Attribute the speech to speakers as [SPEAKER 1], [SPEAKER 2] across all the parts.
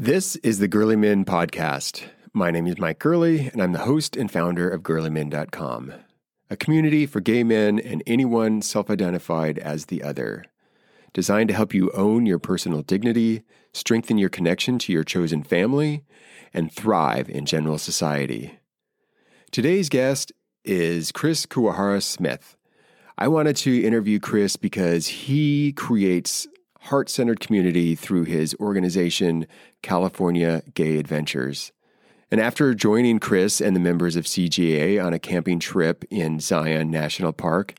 [SPEAKER 1] This is the Girly Men podcast. My name is Mike Gurley, and I'm the host and founder of girlymen.com, a community for gay men and anyone self identified as the other, designed to help you own your personal dignity, strengthen your connection to your chosen family, and thrive in general society. Today's guest is Chris Kuwahara Smith. I wanted to interview Chris because he creates heart centered community through his organization, California Gay Adventures. And after joining Chris and the members of CGA on a camping trip in Zion National Park,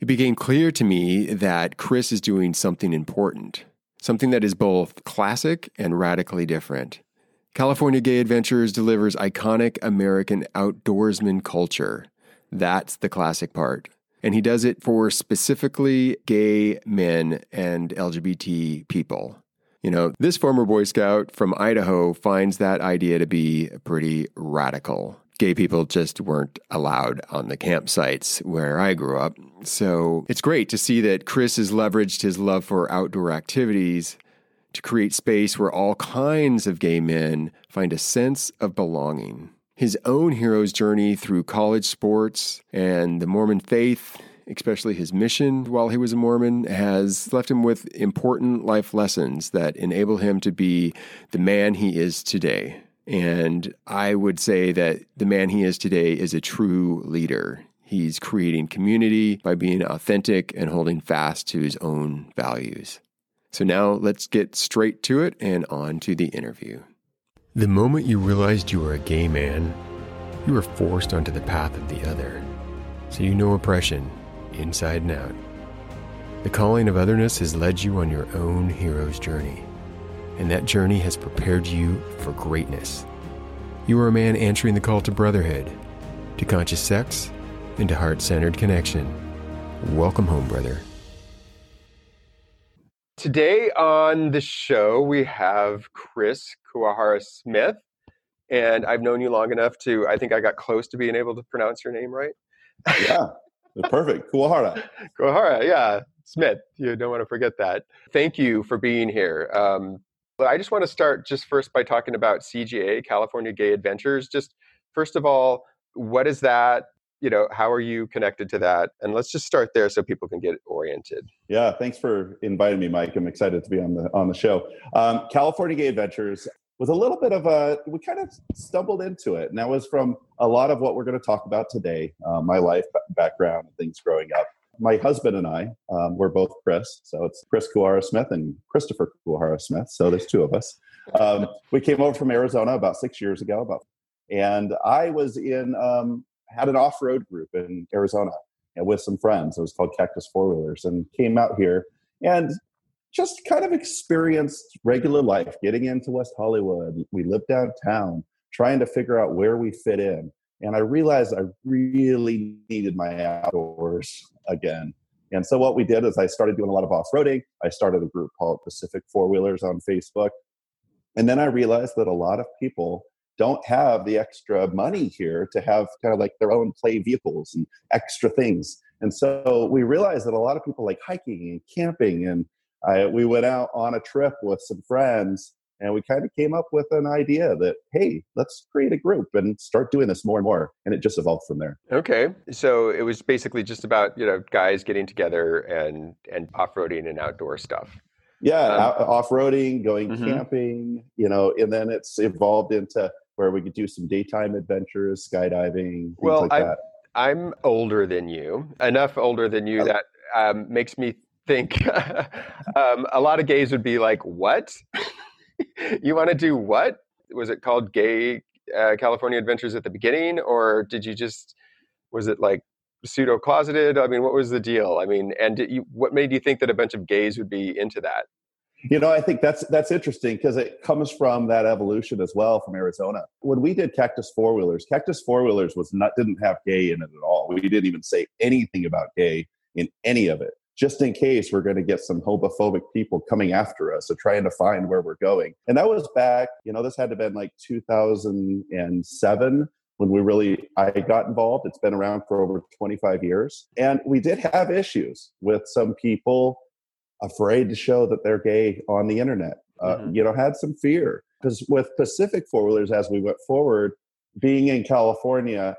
[SPEAKER 1] it became clear to me that Chris is doing something important, something that is both classic and radically different. California Gay Adventures delivers iconic American outdoorsman culture. That's the classic part. And he does it for specifically gay men and LGBT people. You know, this former Boy Scout from Idaho finds that idea to be pretty radical. Gay people just weren't allowed on the campsites where I grew up. So it's great to see that Chris has leveraged his love for outdoor activities to create space where all kinds of gay men find a sense of belonging. His own hero's journey through college sports and the Mormon faith especially his mission while he was a Mormon, has left him with important life lessons that enable him to be the man he is today. And I would say that the man he is today is a true leader. He's creating community by being authentic and holding fast to his own values. So now let's get straight to it and on to the interview. The moment you realized you were a gay man, you were forced onto the path of the other. So you know oppression inside and out. The calling of otherness has led you on your own hero's journey, and that journey has prepared you for greatness. You are a man answering the call to brotherhood, to conscious sex, and to heart centered connection. Welcome home, brother. Today on the show, we have Chris Kuwahara Smith. And I've known you long enough to, I think I got close to being able to pronounce your name right.
[SPEAKER 2] Yeah, Perfect. Kuwahara.
[SPEAKER 1] Kuwahara, yeah. Smith, you don't want to forget that. Thank you for being here. Um, but I just want to start just first by talking about CGA, California Gay Adventures. Just first of all, what is that? You know, how are you connected to that? And let's just start there so people can get oriented.
[SPEAKER 2] Yeah, thanks for inviting me, Mike. I'm excited to be on the on the show. Um, California Gay Adventures was a little bit of a we kind of stumbled into it and that was from a lot of what we're going to talk about today uh, my life background and things growing up my husband and i um, we're both chris so it's chris kuwahara smith and christopher kuwahara smith so there's two of us um, we came over from arizona about six years ago about and i was in um, had an off-road group in arizona with some friends it was called cactus four wheelers and came out here and just kind of experienced regular life, getting into West Hollywood. We lived downtown, trying to figure out where we fit in. And I realized I really needed my outdoors again. And so what we did is I started doing a lot of off-roading. I started a group called Pacific Four Wheelers on Facebook. And then I realized that a lot of people don't have the extra money here to have kind of like their own play vehicles and extra things. And so we realized that a lot of people like hiking and camping and I, we went out on a trip with some friends and we kind of came up with an idea that hey let's create a group and start doing this more and more and it just evolved from there
[SPEAKER 1] okay so it was basically just about you know guys getting together and and off-roading and outdoor stuff
[SPEAKER 2] yeah um, off-roading going mm-hmm. camping you know and then it's evolved into where we could do some daytime adventures skydiving well like I'm,
[SPEAKER 1] I'm older than you enough older than you oh. that um, makes me think um, a lot of gays would be like, "What? you want to do what? Was it called Gay uh, California Adventures at the beginning, or did you just was it like pseudo closeted? I mean, what was the deal? I mean, and you, what made you think that a bunch of gays would be into that?
[SPEAKER 2] You know, I think that's that's interesting because it comes from that evolution as well from Arizona. When we did Cactus Four Wheelers, Cactus Four Wheelers was not didn't have gay in it at all. We didn't even say anything about gay in any of it just in case we're going to get some homophobic people coming after us or trying to find where we're going. And that was back, you know, this had to have been like 2007 when we really I got involved. It's been around for over 25 years. And we did have issues with some people afraid to show that they're gay on the internet. Uh, mm-hmm. You know, had some fear. Because with Pacific four wheelers, as we went forward, being in California,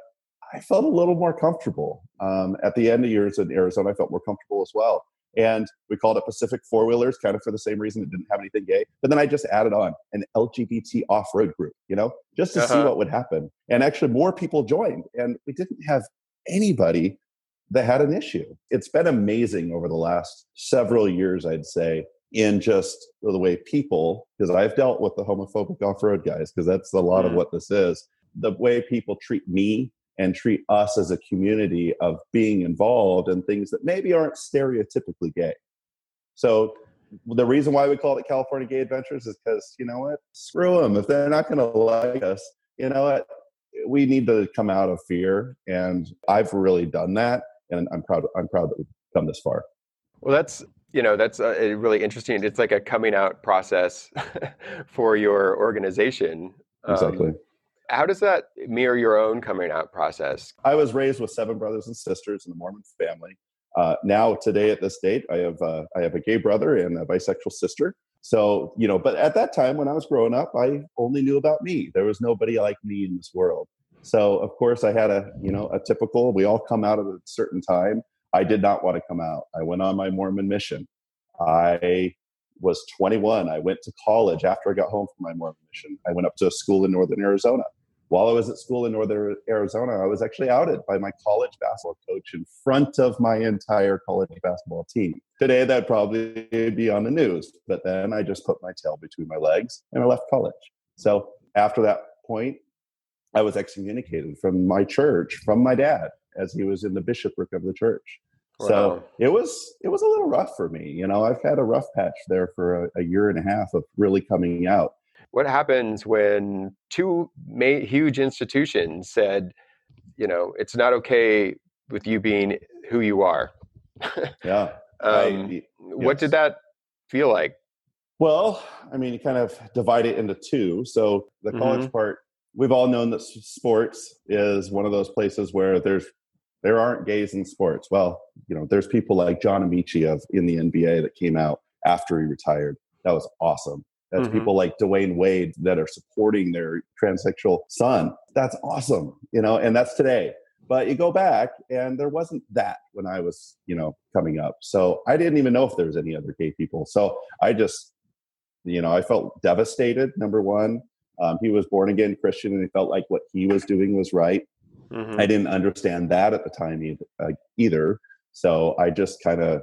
[SPEAKER 2] I felt a little more comfortable. Um, at the end of years in Arizona, I felt more comfortable as well. And we called it Pacific Four Wheelers, kind of for the same reason it didn't have anything gay. But then I just added on an LGBT off road group, you know, just to uh-huh. see what would happen. And actually, more people joined. And we didn't have anybody that had an issue. It's been amazing over the last several years, I'd say, in just the way people, because I've dealt with the homophobic off road guys, because that's a lot mm. of what this is. The way people treat me and treat us as a community of being involved in things that maybe aren't stereotypically gay. So the reason why we call it California Gay Adventures is because you know what, screw them. If they're not going to like us, you know what, we need to come out of fear, and I've really done that, and I'm proud. I'm proud that we've come this far.
[SPEAKER 1] Well, that's you know that's a, really interesting. It's like a coming out process for your organization.
[SPEAKER 2] Exactly. Um,
[SPEAKER 1] how does that mirror your own coming out process?
[SPEAKER 2] I was raised with seven brothers and sisters in a Mormon family. Uh, now, today at this date, I have uh, I have a gay brother and a bisexual sister. So you know, but at that time when I was growing up, I only knew about me. There was nobody like me in this world. So of course, I had a you know a typical. We all come out at a certain time. I did not want to come out. I went on my Mormon mission. I was 21. I went to college after I got home from my Mormon mission. I went up to a school in northern Arizona while I was at school in northern Arizona, I was actually outed by my college basketball coach in front of my entire college basketball team. Today, that'd probably be on the news, but then I just put my tail between my legs and I left college. So after that point, I was excommunicated from my church, from my dad, as he was in the bishopric of the church. Wow. So it was it was a little rough for me. You know, I've had a rough patch there for a, a year and a half of really coming out
[SPEAKER 1] what happens when two ma- huge institutions said, you know, it's not okay with you being who you are?
[SPEAKER 2] yeah.
[SPEAKER 1] um, I, yes. What did that feel like?
[SPEAKER 2] Well, I mean, you kind of divide it into two. So the college mm-hmm. part, we've all known that sports is one of those places where there's there aren't gays in sports. Well, you know, there's people like John Amaechi of in the NBA that came out after he retired. That was awesome. That's mm-hmm. people like Dwyane Wade that are supporting their transsexual son. That's awesome, you know, and that's today. But you go back and there wasn't that when I was, you know, coming up. So I didn't even know if there was any other gay people. So I just, you know, I felt devastated. Number one, um, he was born again Christian and he felt like what he was doing was right. Mm-hmm. I didn't understand that at the time either. Uh, either. So I just kind of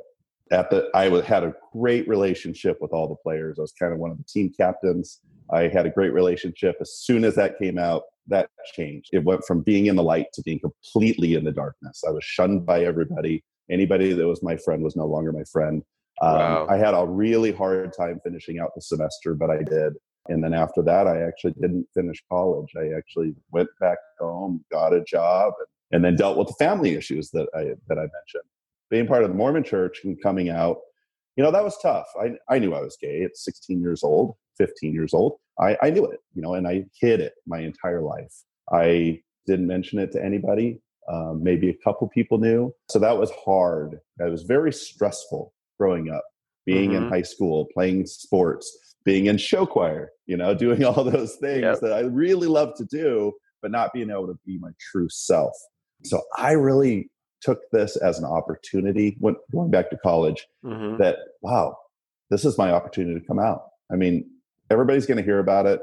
[SPEAKER 2] at the I had a great relationship with all the players. I was kind of one of the team captains. I had a great relationship. As soon as that came out, that changed. It went from being in the light to being completely in the darkness. I was shunned by everybody. Anybody that was my friend was no longer my friend. Um, wow. I had a really hard time finishing out the semester, but I did. And then after that, I actually didn't finish college. I actually went back home, got a job, and then dealt with the family issues that I that I mentioned being part of the Mormon church and coming out, you know, that was tough. I, I knew I was gay at 16 years old, 15 years old. I, I knew it, you know, and I hid it my entire life. I didn't mention it to anybody. Um, maybe a couple people knew. So that was hard. That was very stressful growing up, being mm-hmm. in high school, playing sports, being in show choir, you know, doing all those things yep. that I really love to do, but not being able to be my true self. So I really took this as an opportunity when going back to college mm-hmm. that wow this is my opportunity to come out i mean everybody's going to hear about it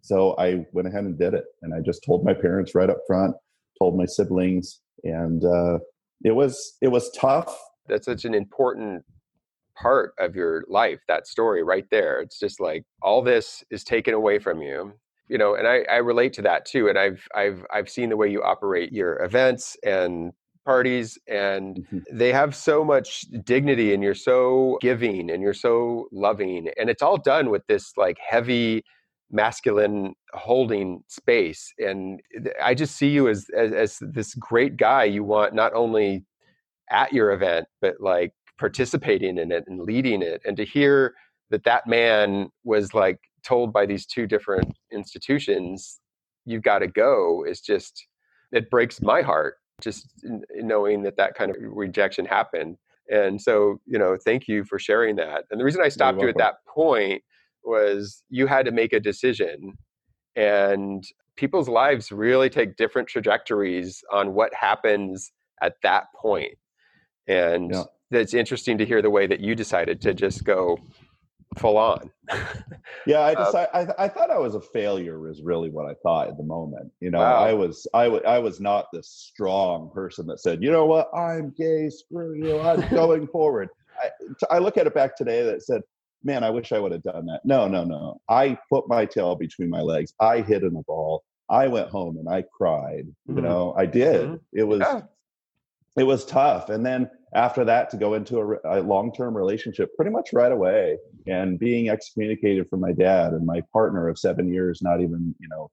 [SPEAKER 2] so i went ahead and did it and i just told my parents right up front told my siblings and uh, it was it was tough
[SPEAKER 1] that's such an important part of your life that story right there it's just like all this is taken away from you you know and I, I relate to that too and i've i've i've seen the way you operate your events and parties and mm-hmm. they have so much dignity and you're so giving and you're so loving and it's all done with this like heavy masculine holding space and i just see you as, as, as this great guy you want not only at your event but like participating in it and leading it and to hear that that man was like told by these two different institutions you've got to go is just it breaks my heart just knowing that that kind of rejection happened. And so, you know, thank you for sharing that. And the reason I stopped you at that point was you had to make a decision and people's lives really take different trajectories on what happens at that point and yeah. It's interesting to hear the way that you decided to just go full on
[SPEAKER 2] yeah i decided um, I, I thought i was a failure was really what i thought at the moment you know wow. i was I was not the strong person that said you know what i'm gay screw you i'm going forward I, I look at it back today that said man, I wish I would have done that. No, no, no. I put my tail between my legs. I hit in the ball. I went home and I cried. Mm-hmm. You know, I did. Mm-hmm. It was yeah. it was tough. And then after that, to go into a, a long term relationship pretty much right away, and being excommunicated from my dad and my partner of seven years, not even you know,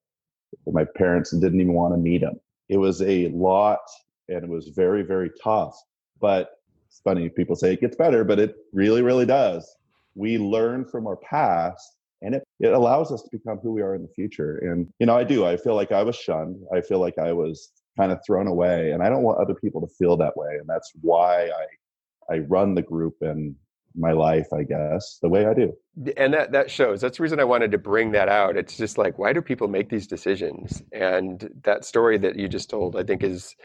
[SPEAKER 2] my parents didn't even want to meet him. It was a lot, and it was very very tough. But it's funny people say it gets better, but it really really does we learn from our past and it, it allows us to become who we are in the future and you know i do i feel like i was shunned i feel like i was kind of thrown away and i don't want other people to feel that way and that's why i i run the group and my life i guess the way i do.
[SPEAKER 1] And that that shows. That's the reason i wanted to bring that out. It's just like why do people make these decisions? And that story that you just told i think is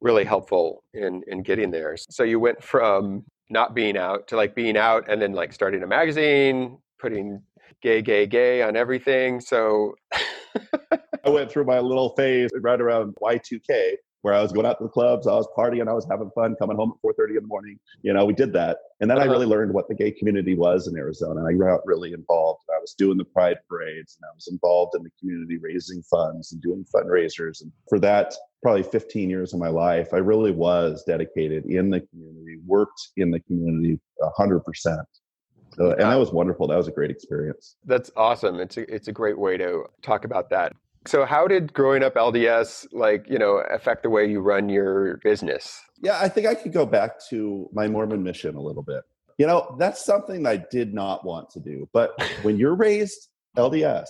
[SPEAKER 1] really helpful in in getting there. So you went from not being out to like being out and then like starting a magazine, putting gay, gay, gay on everything. So
[SPEAKER 2] I went through my little phase right around Y2K where I was going out to the clubs, I was partying, I was having fun, coming home at 4:30 in the morning. You know, we did that, and then uh-huh. I really learned what the gay community was in Arizona. And I got really involved. I was doing the pride parades, and I was involved in the community, raising funds and doing fundraisers. And for that, probably 15 years of my life, I really was dedicated in the community, worked in the community 100 percent. So, and that was wonderful. That was a great experience.
[SPEAKER 1] That's awesome. It's a, it's a great way to talk about that. So how did growing up LDS like, you know, affect the way you run your business?
[SPEAKER 2] Yeah, I think I could go back to my Mormon mission a little bit. You know, that's something I did not want to do. But when you're raised LDS,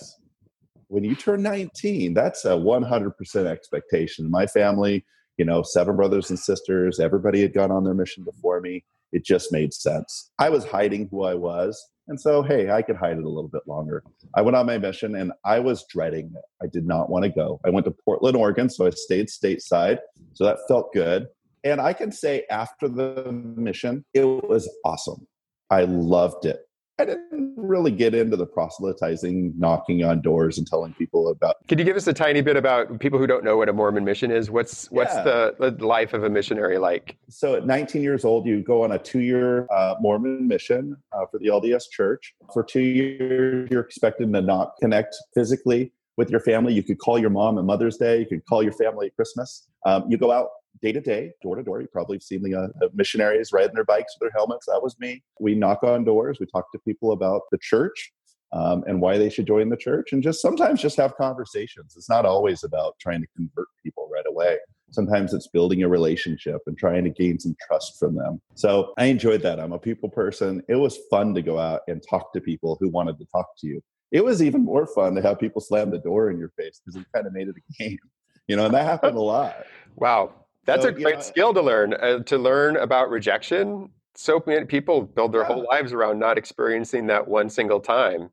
[SPEAKER 2] when you turn 19, that's a 100% expectation. My family, you know, seven brothers and sisters, everybody had gone on their mission before me. It just made sense. I was hiding who I was and so, hey, I could hide it a little bit longer. I went on my mission and I was dreading it. I did not want to go. I went to Portland, Oregon, so I stayed stateside. So that felt good. And I can say after the mission, it was awesome. I loved it. I didn't really get into the proselytizing, knocking on doors, and telling people about.
[SPEAKER 1] Could you give us a tiny bit about people who don't know what a Mormon mission is? What's what's yeah. the, the, life of a missionary like?
[SPEAKER 2] So, at 19 years old, you go on a two-year uh, Mormon mission uh, for the LDS Church. For two years, you're expected to not connect physically with your family. You could call your mom on Mother's Day. You could call your family at Christmas. Um, you go out day to day, door to door. You probably have seen the, uh, the, missionaries riding their bikes with their helmets. That was me. We knock on doors. We talk to people about the church um, and why they should join the church, and just sometimes just have conversations. It's not always about trying to convert people right away. Sometimes it's building a relationship and trying to gain some trust from them. So I enjoyed that. I'm a people person. It was fun to go out and talk to people who wanted to talk to you. It was even more fun to have people slam the door in your face because it kind of made it a game, you know, and that happened a lot.
[SPEAKER 1] Wow. That's so, a great know, skill to learn. Uh, to learn about rejection. So many people build their yeah. whole lives around not experiencing that one single time.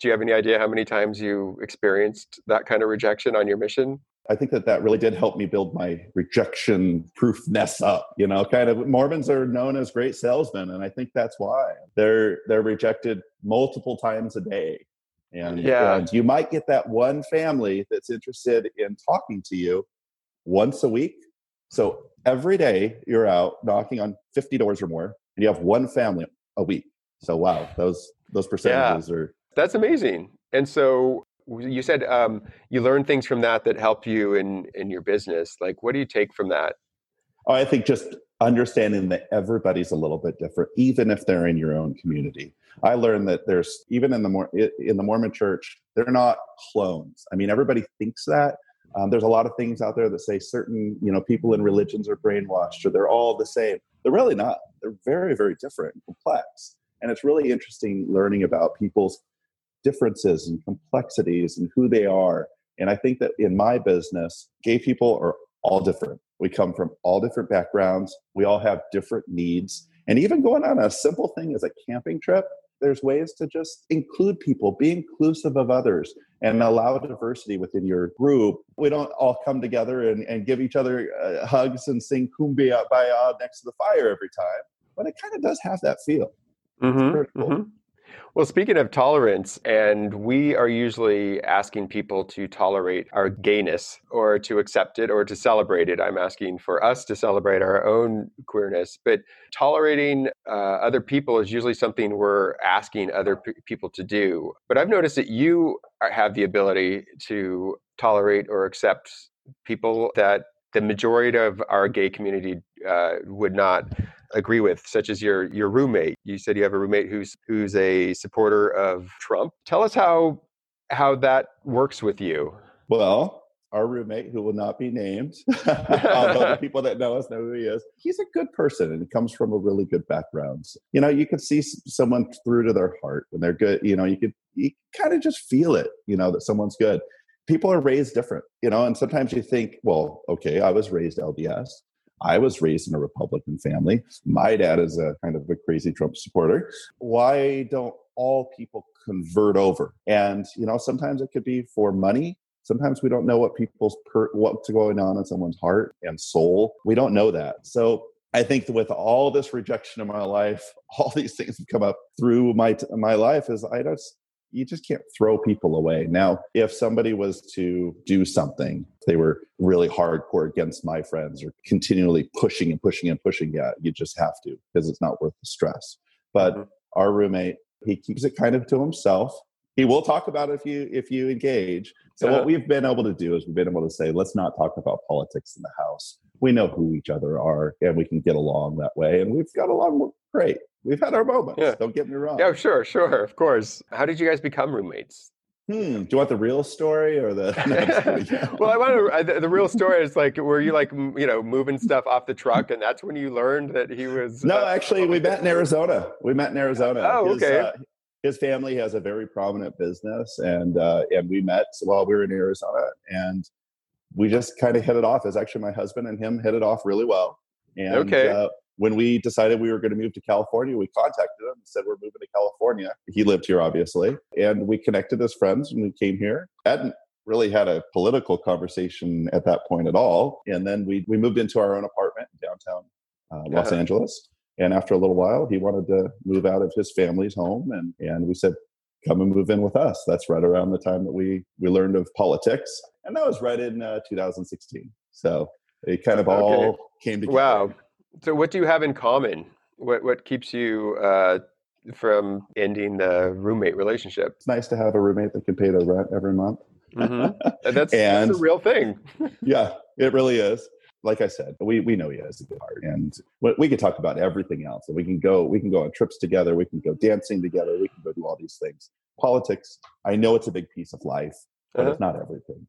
[SPEAKER 1] Do you have any idea how many times you experienced that kind of rejection on your mission?
[SPEAKER 2] I think that that really did help me build my rejection proofness up. You know, kind of Mormons are known as great salesmen, and I think that's why they're they're rejected multiple times a day. And, yeah. and you might get that one family that's interested in talking to you once a week so every day you're out knocking on 50 doors or more, and you have one family a week. So wow, those those percentages yeah, are
[SPEAKER 1] that's amazing. And so you said um, you learned things from that that help you in in your business. Like, what do you take from that?
[SPEAKER 2] Oh, I think just understanding that everybody's a little bit different, even if they're in your own community. I learned that there's even in the in the Mormon Church, they're not clones. I mean, everybody thinks that, um, there's a lot of things out there that say certain, you know, people in religions are brainwashed or they're all the same. They're really not. They're very, very different and complex. And it's really interesting learning about people's differences and complexities and who they are. And I think that in my business, gay people are all different. We come from all different backgrounds. We all have different needs. And even going on a simple thing as a camping trip, there's ways to just include people, be inclusive of others, and allow diversity within your group. We don't all come together and, and give each other uh, hugs and sing kumbaya next to the fire every time, but it kind of does have that feel.
[SPEAKER 1] Mm-hmm, mm-hmm. Well, speaking of tolerance, and we are usually asking people to tolerate our gayness or to accept it or to celebrate it. I'm asking for us to celebrate our own queerness. But tolerating uh, other people is usually something we're asking other p- people to do. But I've noticed that you have the ability to tolerate or accept people that the majority of our gay community uh, would not agree with, such as your your roommate. You said you have a roommate who's who's a supporter of Trump. Tell us how how that works with you.
[SPEAKER 2] Well, our roommate, who will not be named, although the people that know us know who he is, he's a good person and he comes from a really good background. You know, you can see someone through to their heart when they're good. You know, you could you kind of just feel it. You know that someone's good. People are raised different. You know, and sometimes you think, well, okay, I was raised LDS. I was raised in a Republican family. My dad is a kind of a crazy Trump supporter. Why don't all people convert over? And you know, sometimes it could be for money. Sometimes we don't know what people's per, what's going on in someone's heart and soul. We don't know that. So I think with all this rejection in my life, all these things have come up through my my life. Is I just you just can't throw people away. Now, if somebody was to do something, they were really hardcore against my friends or continually pushing and pushing and pushing, yeah, you just have to because it's not worth the stress. But mm-hmm. our roommate, he keeps it kind of to himself. He will talk about it if you if you engage. So what we've been able to do is we've been able to say, let's not talk about politics in the house. We know who each other are, and we can get along that way. And we've got along great we've had our moments. Yeah. Don't get me wrong.
[SPEAKER 1] Yeah, sure, sure, of course. How did you guys become roommates?
[SPEAKER 2] Hmm. Do you want the real story or the?
[SPEAKER 1] No, well, I want to. The, the, real story is like, were you like, you know, moving stuff off the truck, and that's when you learned that he was?
[SPEAKER 2] No, uh, actually, we met in Arizona. We met in Arizona.
[SPEAKER 1] Oh, okay. His, uh,
[SPEAKER 2] his family has a very prominent business, and uh, and we met while we were in Arizona, and we just kind of hit it off. As actually my husband and him hit it off really well. And
[SPEAKER 1] okay.
[SPEAKER 2] When we decided we were going to move to California, we contacted him and said we're moving to California. He lived here, obviously, and we connected as friends and we came here. Hadn't really had a political conversation at that point at all, and then we we moved into our own apartment in downtown uh, Los uh-huh. Angeles. And after a little while, he wanted to move out of his family's home, and and we said, "Come and move in with us." That's right around the time that we we learned of politics, and that was right in uh, 2016. So it kind of okay. all came together.
[SPEAKER 1] Wow. So, what do you have in common? What what keeps you uh, from ending the roommate relationship?
[SPEAKER 2] It's nice to have a roommate that can pay the rent every month.
[SPEAKER 1] Mm-hmm. That's, and, that's a real thing.
[SPEAKER 2] yeah, it really is. Like I said, we we know he has a good heart, and we can talk about everything else. And we can go we can go on trips together. We can go dancing together. We can go do all these things. Politics, I know it's a big piece of life, but uh-huh. it's not everything.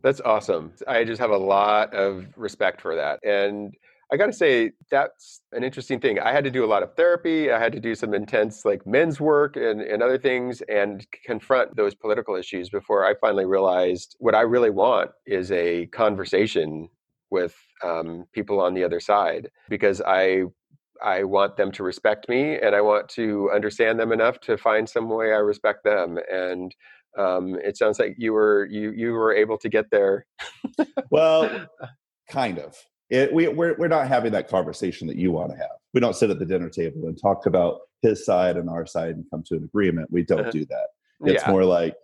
[SPEAKER 1] That's awesome. I just have a lot of respect for that, and I got to say, that's an interesting thing. I had to do a lot of therapy. I had to do some intense, like men's work and, and other things and confront those political issues before I finally realized what I really want is a conversation with um, people on the other side because I I want them to respect me and I want to understand them enough to find some way I respect them. And um, it sounds like you were you you were able to get there.
[SPEAKER 2] well, kind of it, we, we're, we're not having that conversation that you want to have. We don't sit at the dinner table and talk about his side and our side and come to an agreement. We don't uh-huh. do that. It's yeah. more like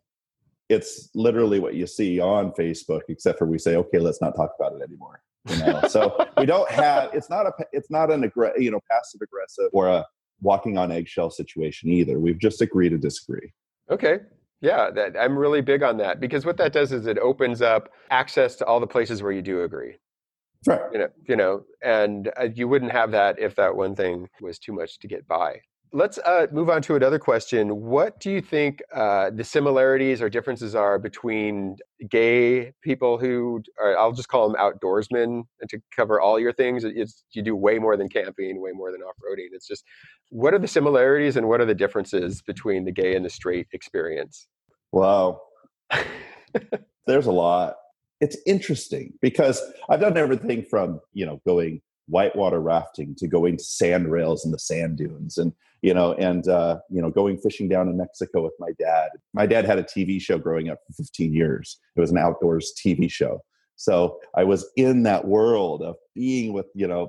[SPEAKER 2] it's literally what you see on Facebook, except for we say, okay, let's not talk about it anymore. You know, so we don't have. It's not a. It's not an aggressive, you know, passive aggressive or a walking on eggshell situation either. We've just agreed to disagree.
[SPEAKER 1] Okay. Yeah, that, I'm really big on that because what that does is it opens up access to all the places where you do agree.
[SPEAKER 2] Right.
[SPEAKER 1] You know, you know, and uh, you wouldn't have that if that one thing was too much to get by. Let's uh, move on to another question. What do you think uh, the similarities or differences are between gay people who, are, I'll just call them outdoorsmen, and to cover all your things, it's, you do way more than camping, way more than off roading. It's just, what are the similarities and what are the differences between the gay and the straight experience?
[SPEAKER 2] Wow. There's a lot it's interesting because I've done everything from you know going whitewater rafting to going to sand rails in the sand dunes and you know, and uh, you know, going fishing down in Mexico with my dad. My dad had a TV show growing up for 15 years. It was an outdoors TV show. So I was in that world of being with, you know,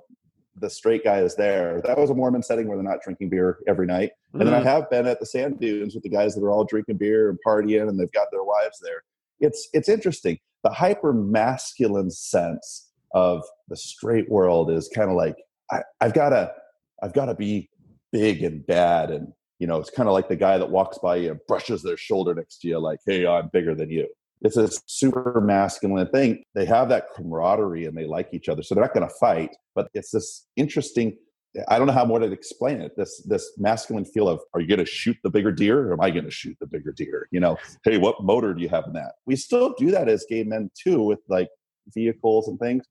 [SPEAKER 2] the straight guys there. That was a Mormon setting where they're not drinking beer every night. Mm-hmm. And then I mm-hmm. have been at the sand dunes with the guys that are all drinking beer and partying and they've got their wives there. It's it's interesting. The hyper masculine sense of the straight world is kind of like I, I've gotta I've gotta be big and bad and you know it's kind of like the guy that walks by you and brushes their shoulder next to you like hey i'm bigger than you. It's a super masculine thing. They have that camaraderie and they like each other so they're not going to fight but it's this interesting i don't know how more to explain it. This this masculine feel of are you going to shoot the bigger deer or am i going to shoot the bigger deer? You know hey what motor do you have in that? We still do that as gay men too with like vehicles and things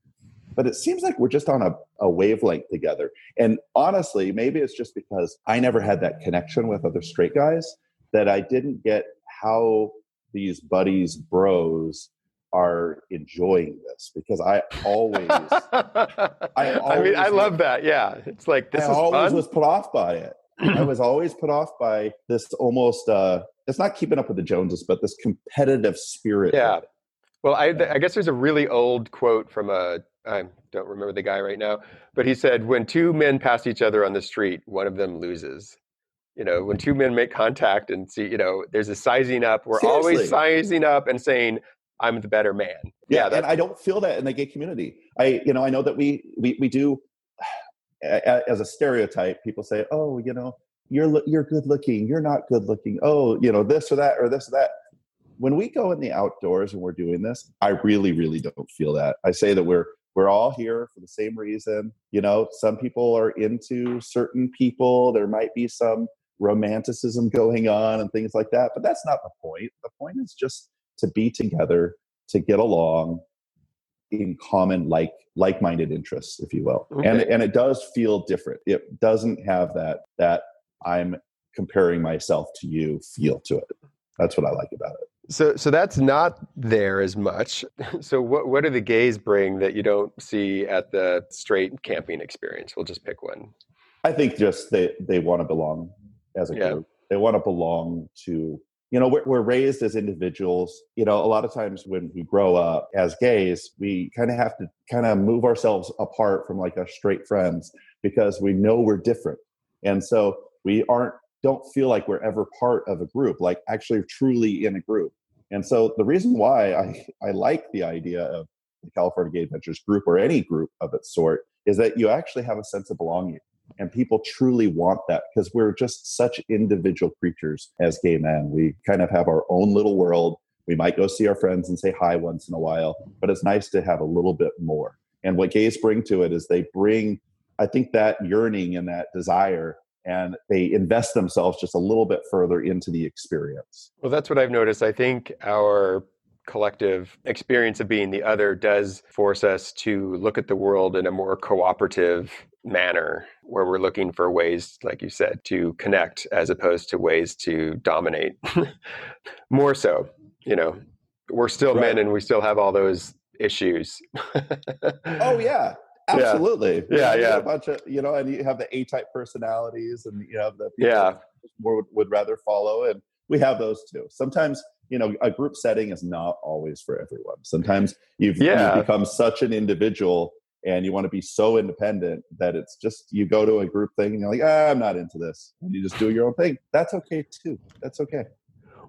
[SPEAKER 2] but it seems like we're just on a, a wavelength together. And honestly, maybe it's just because I never had that connection with other straight guys that I didn't get how these buddies, bros, are enjoying this because I always,
[SPEAKER 1] I, always I mean, I love that. Yeah, it's like this
[SPEAKER 2] I always
[SPEAKER 1] fun.
[SPEAKER 2] was put off by it. I was always put off by this almost. uh It's not keeping up with the Joneses, but this competitive spirit.
[SPEAKER 1] Yeah. Well, I, I guess there's a really old quote from a I don't remember the guy right now, but he said, when two men pass each other on the street, one of them loses. You know, when two men make contact and see, you know, there's a sizing up. We're Seriously. always sizing up and saying, I'm the better man.
[SPEAKER 2] Yeah, yeah and I don't feel that in the gay community. I, you know, I know that we we we do as a stereotype. People say, "Oh, you know, you're you're good looking. You're not good looking. Oh, you know, this or that or this or that." When we go in the outdoors and we're doing this, I really, really don't feel that. I say that we're we're all here for the same reason. You know, some people are into certain people. There might be some romanticism going on and things like that, but that's not the point. The point is just to be together, to get along in common like like-minded interests, if you will. Okay. And and it does feel different. It doesn't have that that I'm comparing myself to you feel to it. That's what I like about it.
[SPEAKER 1] So, so that's not there as much. So, what what do the gays bring that you don't see at the straight camping experience? We'll just pick one.
[SPEAKER 2] I think just they they want to belong as a yeah. group. They want to belong to. You know, we're, we're raised as individuals. You know, a lot of times when we grow up as gays, we kind of have to kind of move ourselves apart from like our straight friends because we know we're different, and so we aren't don't feel like we're ever part of a group, like actually truly in a group. And so the reason why I, I like the idea of the California Gay Adventures group or any group of its sort is that you actually have a sense of belonging. And people truly want that because we're just such individual creatures as gay men. We kind of have our own little world. We might go see our friends and say hi once in a while, but it's nice to have a little bit more. And what gays bring to it is they bring, I think, that yearning and that desire and they invest themselves just a little bit further into the experience.
[SPEAKER 1] Well, that's what I've noticed. I think our collective experience of being the other does force us to look at the world in a more cooperative manner where we're looking for ways like you said to connect as opposed to ways to dominate more so you know we're still right. men and we still have all those issues
[SPEAKER 2] oh yeah Absolutely.
[SPEAKER 1] Yeah, yeah.
[SPEAKER 2] A bunch of you know, and you have the A-type personalities, and you have the
[SPEAKER 1] yeah
[SPEAKER 2] more would, would rather follow, and we have those too. Sometimes you know a group setting is not always for everyone. Sometimes you've, yeah. you've become such an individual and you want to be so independent that it's just you go to a group thing and you're like, ah, I'm not into this, and you just do your own thing. That's okay too. That's okay.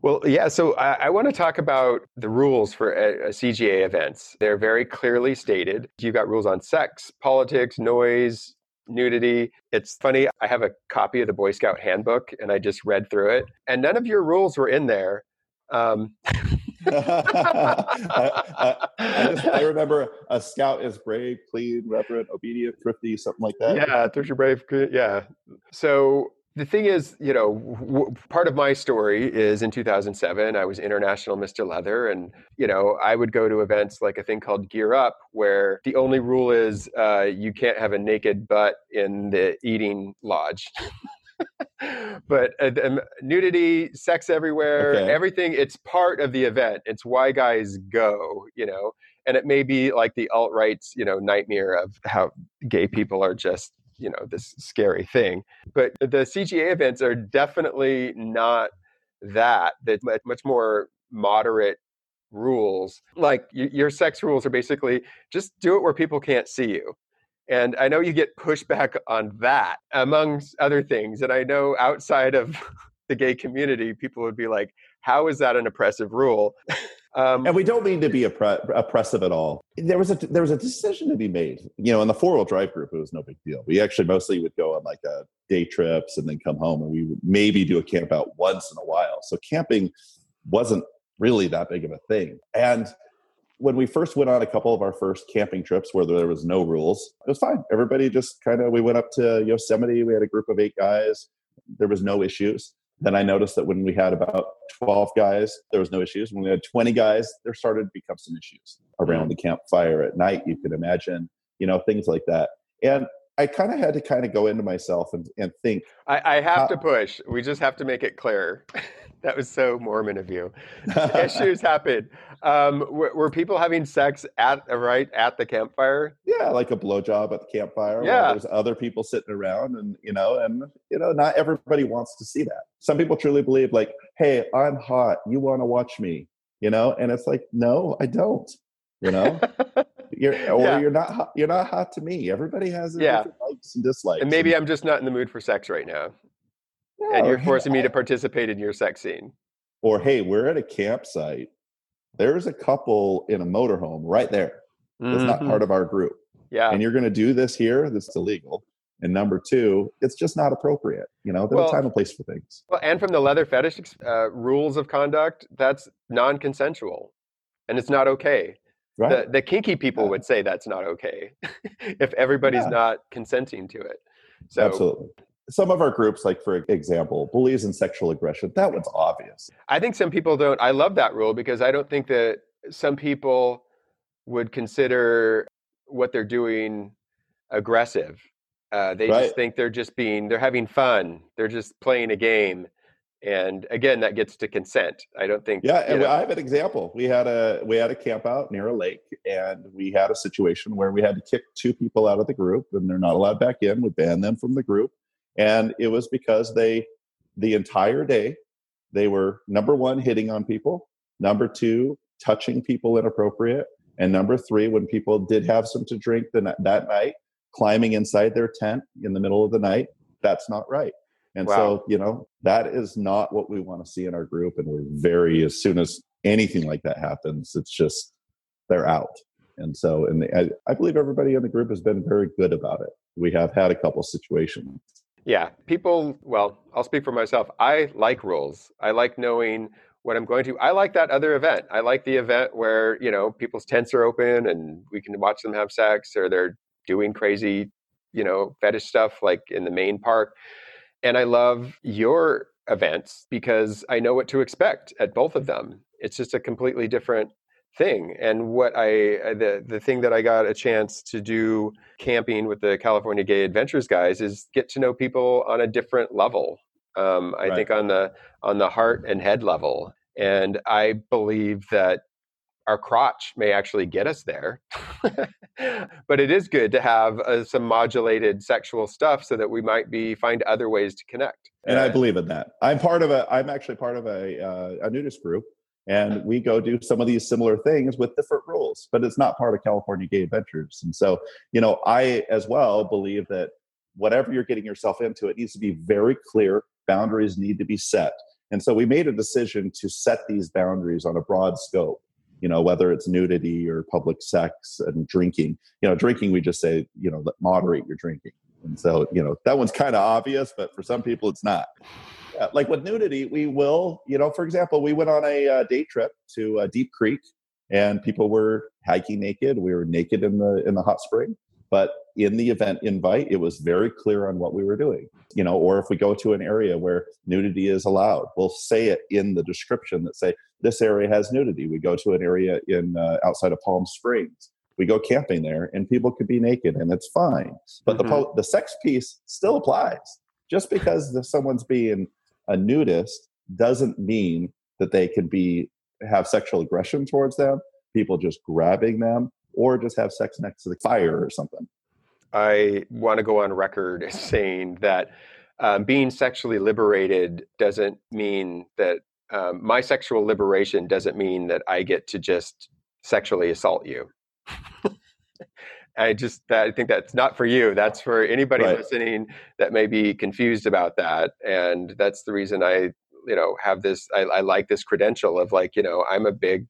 [SPEAKER 1] Well, yeah. So I, I want to talk about the rules for a, a CGA events. They're very clearly stated. You've got rules on sex, politics, noise, nudity. It's funny. I have a copy of the Boy Scout handbook, and I just read through it, and none of your rules were in there. Um,
[SPEAKER 2] I, I, I, just, I, remember a scout is brave, clean, reverent, obedient, thrifty, something like that.
[SPEAKER 1] Yeah, thrifty, brave. Yeah. So the thing is, you know, w- part of my story is in 2007, I was international Mr. Leather. And, you know, I would go to events like a thing called Gear Up, where the only rule is uh, you can't have a naked butt in the eating lodge. but uh, um, nudity, sex everywhere, okay. everything, it's part of the event. It's why guys go, you know, and it may be like the alt right's, you know, nightmare of how gay people are just you know this scary thing. But the CGA events are definitely not that. That much more moderate rules. Like your sex rules are basically just do it where people can't see you. And I know you get pushback on that, amongst other things. And I know outside of the gay community, people would be like, how is that an oppressive rule?
[SPEAKER 2] Um, and we don't mean to be oppre- oppressive at all. There was a there was a decision to be made. You know, in the four wheel drive group, it was no big deal. We actually mostly would go on like a uh, day trips and then come home, and we would maybe do a camp out once in a while. So camping wasn't really that big of a thing. And when we first went on a couple of our first camping trips where there was no rules, it was fine. Everybody just kind of we went up to Yosemite. We had a group of eight guys. There was no issues. Then I noticed that when we had about 12 guys, there was no issues. When we had 20 guys, there started to become some issues around mm. the campfire at night. You can imagine, you know, things like that. And I kind of had to kind of go into myself and, and think.
[SPEAKER 1] I, I have uh, to push. We just have to make it clear. that was so Mormon of you. Issues happen. Um, were, were, people having sex at right at the campfire?
[SPEAKER 2] Yeah, like a blowjob at the campfire.
[SPEAKER 1] Yeah,
[SPEAKER 2] there's other people sitting around, and you know, and you know, not everybody wants to see that. Some people truly believe, like, "Hey, I'm hot. You want to watch me?" You know, and it's like, no, I don't. You know. you're or yeah. you're not hot, you're not hot to me. Everybody has yeah. likes and dislikes.
[SPEAKER 1] And maybe and, I'm just not in the mood for sex right now. Yeah, and you're forcing me to participate in your sex scene.
[SPEAKER 2] Or hey, we're at a campsite. There's a couple in a motorhome right there. That's mm-hmm. not part of our group.
[SPEAKER 1] Yeah.
[SPEAKER 2] And you're going to do this here. This is illegal. And number two, it's just not appropriate. You know, there's well, a time and place for things.
[SPEAKER 1] Well, and from the leather fetish uh, rules of conduct, that's non-consensual, and it's not okay. Right. The, the kinky people yeah. would say that's not okay if everybody's yeah. not consenting to it. So
[SPEAKER 2] absolutely. Some of our groups, like for example, bullies and sexual aggression. That one's obvious.
[SPEAKER 1] I think some people don't. I love that rule because I don't think that some people would consider what they're doing aggressive. Uh, they right. just think they're just being, they're having fun. They're just playing a game and again that gets to consent. I don't think
[SPEAKER 2] yeah and know. i have an example. We had a we had a camp out near a lake and we had a situation where we had to kick two people out of the group and they're not allowed back in. We banned them from the group. And it was because they the entire day they were number one hitting on people number two touching people inappropriate and number three when people did have some to drink the, that night climbing inside their tent in the middle of the night that's not right and wow. so, you know, that is not what we want to see in our group. And we're very, as soon as anything like that happens, it's just they're out. And so, and the, I, I believe everybody in the group has been very good about it. We have had a couple situations.
[SPEAKER 1] Yeah, people, well, I'll speak for myself. I like rules. I like knowing what I'm going to. I like that other event. I like the event where, you know, people's tents are open and we can watch them have sex or they're doing crazy, you know, fetish stuff like in the main park. And I love your events because I know what to expect at both of them. It's just a completely different thing. And what I uh, the the thing that I got a chance to do camping with the California Gay Adventures guys is get to know people on a different level. Um, I right. think on the on the heart and head level. And I believe that our crotch may actually get us there. but it is good to have uh, some modulated sexual stuff so that we might be find other ways to connect.
[SPEAKER 2] And I believe in that. I'm part of a. I'm actually part of a uh, a nudist group, and we go do some of these similar things with different rules. But it's not part of California Gay Adventures, and so you know, I as well believe that whatever you're getting yourself into, it needs to be very clear. Boundaries need to be set. And so we made a decision to set these boundaries on a broad scope you know whether it's nudity or public sex and drinking. You know drinking we just say you know moderate your drinking. And so you know that one's kind of obvious but for some people it's not. Yeah, like with nudity we will you know for example we went on a uh, day trip to uh, deep creek and people were hiking naked. We were naked in the in the hot spring but in the event invite it was very clear on what we were doing. You know or if we go to an area where nudity is allowed we'll say it in the description that say this area has nudity. We go to an area in uh, outside of palm springs we go camping there and people could be naked and it's fine. But mm-hmm. the the sex piece still applies. Just because someone's being a nudist doesn't mean that they can be have sexual aggression towards them people just grabbing them or just have sex next to the fire or something.
[SPEAKER 1] I want to go on record as saying that um, being sexually liberated doesn't mean that um, my sexual liberation doesn't mean that I get to just sexually assault you. I just I think that's not for you. That's for anybody right. listening that may be confused about that, and that's the reason I you know have this. I, I like this credential of like you know I'm a big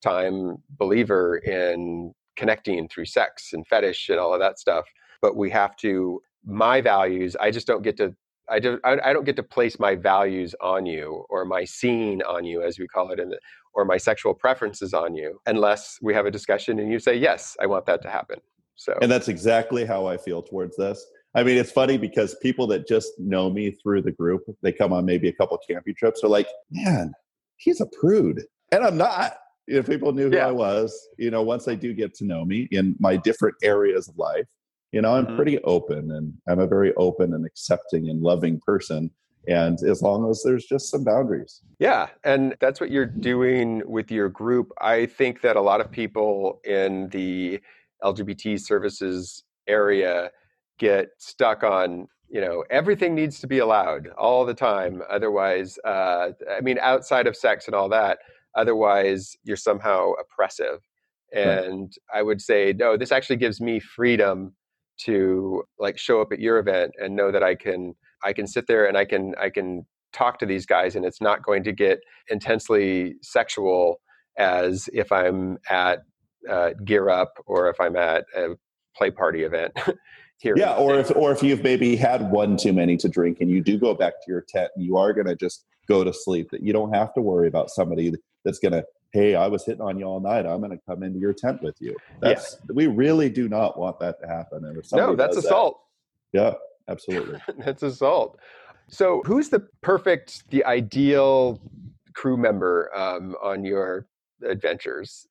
[SPEAKER 1] time believer in connecting through sex and fetish and all of that stuff. But we have to my values. I just don't get to I don't I don't get to place my values on you or my scene on you as we call it in the, or my sexual preferences on you unless we have a discussion and you say yes I want that to happen. So
[SPEAKER 2] And that's exactly how I feel towards this. I mean it's funny because people that just know me through the group they come on maybe a couple camping trips are like man he's a prude and I'm not if people knew who yeah. I was you know once they do get to know me in my different areas of life you know i'm mm-hmm. pretty open and i'm a very open and accepting and loving person and as long as there's just some boundaries
[SPEAKER 1] yeah and that's what you're doing with your group i think that a lot of people in the lgbt services area get stuck on you know everything needs to be allowed all the time otherwise uh, i mean outside of sex and all that otherwise you're somehow oppressive and right. i would say no this actually gives me freedom to like show up at your event and know that I can I can sit there and I can I can talk to these guys and it's not going to get intensely sexual as if I'm at uh, Gear Up or if I'm at a play party event.
[SPEAKER 2] Here yeah, or if or if you've maybe had one too many to drink and you do go back to your tent and you are going to just go to sleep, that you don't have to worry about somebody that's going to hey, I was hitting on you all night. I'm going to come into your tent with you. That's yeah. we really do not want that to happen.
[SPEAKER 1] And if no, that's assault.
[SPEAKER 2] That, yeah, absolutely.
[SPEAKER 1] that's assault. So, who's the perfect, the ideal crew member um, on your adventures?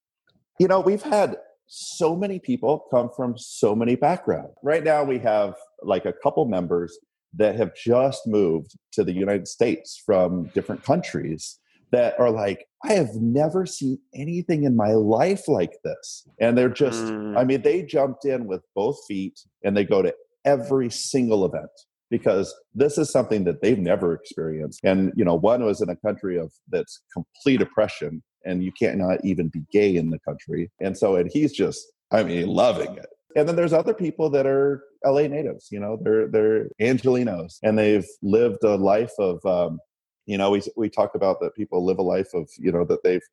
[SPEAKER 2] You know, we've had so many people come from so many backgrounds. Right now, we have like a couple members that have just moved to the United States from different countries that are like, I have never seen anything in my life like this. And they're just, mm. I mean, they jumped in with both feet and they go to every single event because this is something that they've never experienced. And, you know, one was in a country of that's complete oppression and you can't not even be gay in the country. And so, and he's just, I mean, loving it. And then there's other people that are LA natives, you know, they're they're Angelenos and they've lived a life of um, you know we we talk about that people live a life of you know that they've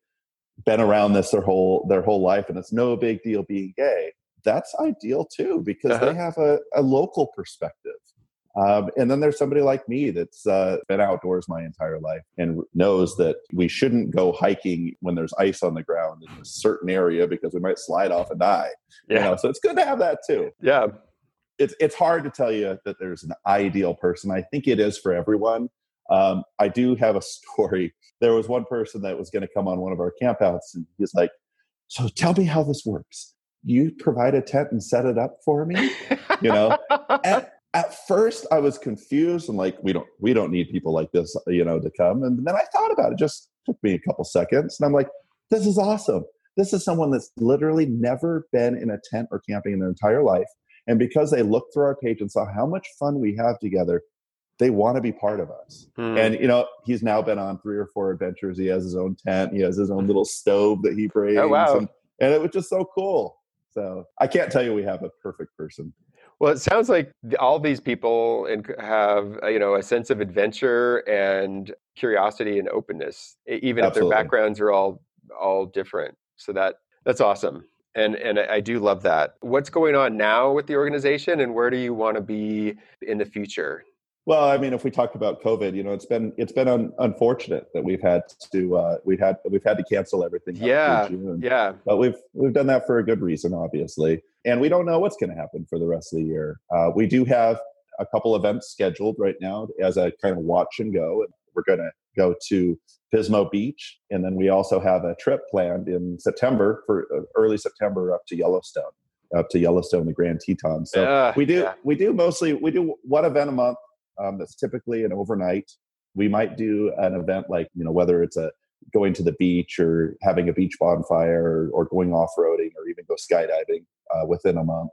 [SPEAKER 2] been around this their whole their whole life and it's no big deal being gay that's ideal too because uh-huh. they have a, a local perspective um, and then there's somebody like me that's uh, been outdoors my entire life and knows that we shouldn't go hiking when there's ice on the ground in a certain area because we might slide off and die. Yeah. You know? So it's good to have that too.
[SPEAKER 1] Yeah.
[SPEAKER 2] It's, it's hard to tell you that there's an ideal person. I think it is for everyone. Um, I do have a story. There was one person that was going to come on one of our campouts, and he's like, "So tell me how this works. You provide a tent and set it up for me, you know." at, at first, I was confused and like, "We don't, we don't need people like this, you know, to come." And then I thought about it. Just took me a couple seconds, and I'm like, "This is awesome. This is someone that's literally never been in a tent or camping in their entire life." And because they looked through our page and saw how much fun we have together, they want to be part of us. Hmm. And you know, he's now been on three or four adventures. He has his own tent. He has his own little stove that he brings. Oh wow! And, and it was just so cool. So I can't tell you we have a perfect person.
[SPEAKER 1] Well, it sounds like all these people have uh, you know a sense of adventure and curiosity and openness, even Absolutely. if their backgrounds are all all different. So that that's awesome and and I do love that. What's going on now with the organization, and where do you want to be in the future?
[SPEAKER 2] Well, I mean, if we talk about COVID, you know, it's been it's been un- unfortunate that we've had to uh, we've had we've had to cancel everything.
[SPEAKER 1] Yeah, yeah.
[SPEAKER 2] But we've we've done that for a good reason, obviously, and we don't know what's going to happen for the rest of the year. Uh, we do have a couple events scheduled right now as a kind of watch and go. We're going to go to Pismo Beach, and then we also have a trip planned in September for uh, early September up to Yellowstone, up to Yellowstone, the Grand Tetons. So we do yeah. we do mostly we do one event a month um, that's typically an overnight. We might do an event like, you know, whether it's a going to the beach or having a beach bonfire or, or going off roading or even go skydiving uh, within a month.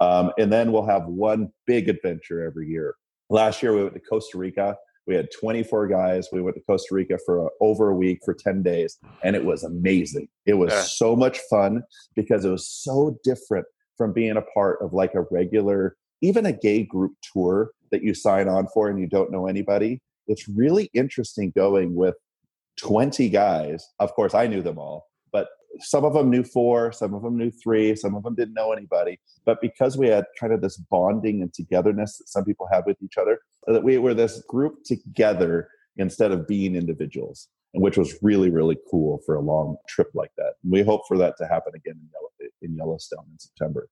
[SPEAKER 2] Um, and then we'll have one big adventure every year. Last year, we went to Costa Rica. We had 24 guys. We went to Costa Rica for over a week for 10 days, and it was amazing. It was
[SPEAKER 1] Yeah.
[SPEAKER 2] so much fun because it was so different from being a part of like a regular, even a gay group tour that you sign on for and you don't know anybody. It's really interesting going with 20 guys. Of course, I knew them all, but some of them knew four, some of them knew three, some of them didn't know anybody. But because we had kind of this bonding and togetherness that some people have with each other, that we were this group together instead of being individuals, and which was really, really cool for a long trip like that. And we hope for that to happen again in, in Yellowstone in September.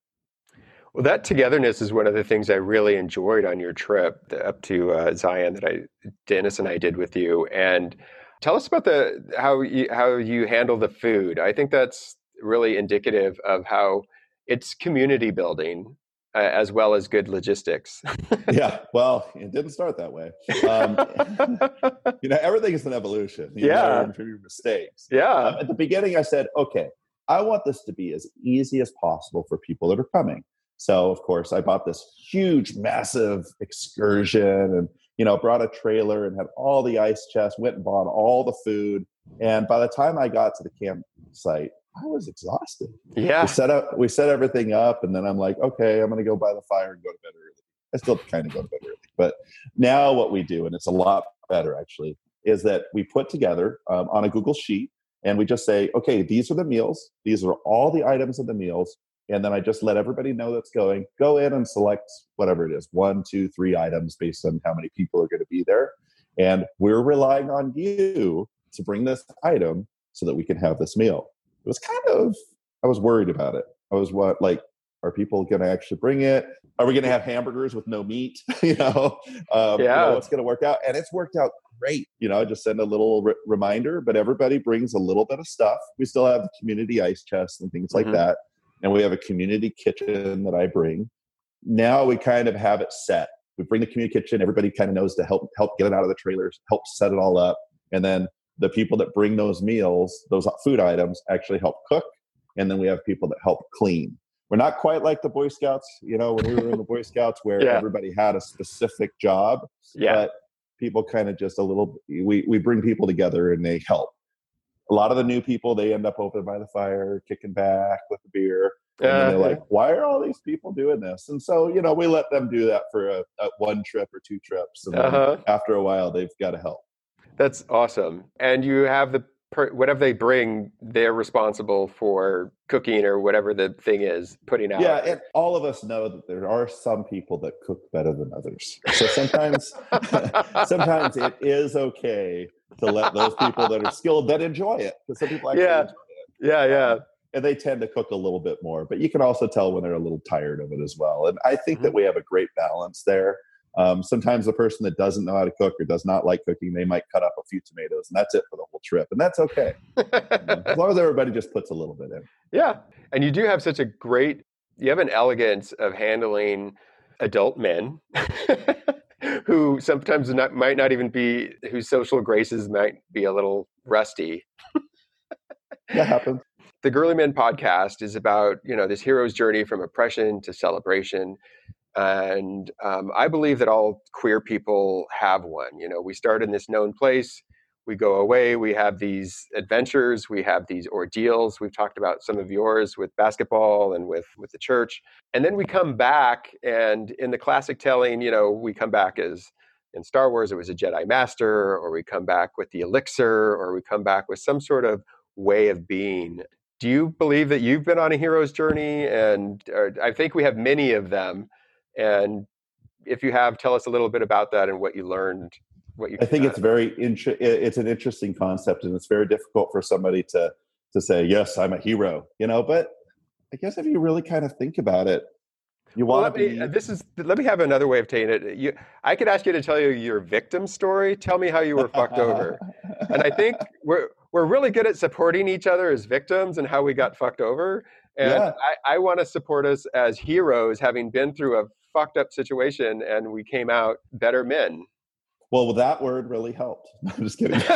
[SPEAKER 1] Well, that togetherness is one of the things I really enjoyed on your trip up to uh, Zion that I, Dennis and I did with you. And tell us about the how you how you handle the food. I think that's really indicative of how it's community building uh, as well as good logistics.
[SPEAKER 2] yeah, well, it didn't start that way. Um, you know, everything is an evolution. You
[SPEAKER 1] Yeah.
[SPEAKER 2] learn from your mistakes.
[SPEAKER 1] yeah,
[SPEAKER 2] Um, at the beginning, I said, okay, I want this to be as easy as possible for people that are coming. So, of course, I bought this huge, massive excursion and, you know, brought a trailer and had all the ice chests, went and bought all the food. And by the time I got to the campsite, I was exhausted.
[SPEAKER 1] yeah,
[SPEAKER 2] We set up, we set everything up, and then I'm like, okay, I'm to go by the fire and go to bed early. I still kind of go to bed early, but now what we do, and it's a lot better actually, is that we put together um, on a Google sheet and we just say, okay, these are the meals. These are all the items of the meals. And then I just let everybody know that's going. Go in and select whatever it is one, two, three items based on how many people are going to be there. And we're relying on you to bring this item so that we can have this meal. It was kind of, I was worried about it. I was what, like, are people going to actually bring it? Are we going to have hamburgers with no meat? you know, um, you
[SPEAKER 1] Yeah.
[SPEAKER 2] know, it's going to work out. And it's worked out great. You know, I just send a little re- reminder, but everybody brings a little bit of stuff. We still have the community ice chests and things like
[SPEAKER 1] Mhm.
[SPEAKER 2] that. And we have a community kitchen that I bring. Now we kind of have it set. We bring the community kitchen. Everybody kind of knows to help help get it out of the trailers, help set it all up, and then the people that bring those meals, those food items, actually help cook. And then we have people that help clean. We're not quite like the Boy Scouts, you know, when we were in the Boy Scouts where
[SPEAKER 1] Yeah.
[SPEAKER 2] everybody had a specific job
[SPEAKER 1] yeah,
[SPEAKER 2] but people kind of just a little we we bring people together and they help a lot of the new people they end up over by the fire kicking back with the beer and then they're
[SPEAKER 1] Uh,
[SPEAKER 2] like why are all these people doing this and so you know we let them do that for a, a one trip or two trips and then
[SPEAKER 1] uh-huh.
[SPEAKER 2] after a while they've got to help
[SPEAKER 1] That's awesome. And you have the per, whatever they bring, they're responsible for cooking or whatever the thing is, putting out.
[SPEAKER 2] yeah and all of us know that there are some people that cook better than others so sometimes sometimes it is okay to let those people that are skilled that enjoy it because some people actually
[SPEAKER 1] Yeah.
[SPEAKER 2] enjoy it
[SPEAKER 1] yeah, yeah.
[SPEAKER 2] and they tend to cook a little bit more but you can also tell when they're a little tired of it as well and i think that we have a great balance there um, sometimes the person that doesn't know how to cook or does not like cooking they might cut up a few tomatoes and that's it for the whole trip and that's okay you know, as long as everybody just puts a little bit in
[SPEAKER 1] yeah. And you do have such a great, you have an elegance of handling adult men who sometimes not, might not even be, whose social graces might be a little rusty.
[SPEAKER 2] that happens
[SPEAKER 1] the Girly Men podcast is about you know this hero's journey from oppression to celebration, and um, I believe that all queer people have one. You know, we start in this known place, we go away, we have these adventures, we have these ordeals. We've talked about some of yours with basketball and with with the church, and then we come back, and in the classic telling, you know, we come back as in Star Wars, it was a Jedi Master, or we come back with the elixir, or we come back with some sort of way of being do you believe that you've been on a hero's journey and or, i think we have many of them and if you have tell us a little bit about that and what you learned what you
[SPEAKER 2] i think it's very inter- it's an interesting concept and it's very difficult for somebody to to say yes i'm a hero you know but i guess if you really kind of think about it you
[SPEAKER 1] well,
[SPEAKER 2] want to
[SPEAKER 1] me,
[SPEAKER 2] be
[SPEAKER 1] this is let me have another way of taking it. You i could ask you to tell you your victim story. Tell me how you were fucked over. And i think we're we're really good at supporting each other as victims and how we got fucked over. And
[SPEAKER 2] Yeah.
[SPEAKER 1] i, I want to support us as heroes having been through a fucked up situation and we came out better men
[SPEAKER 2] Well, that word really helped. I'm just kidding.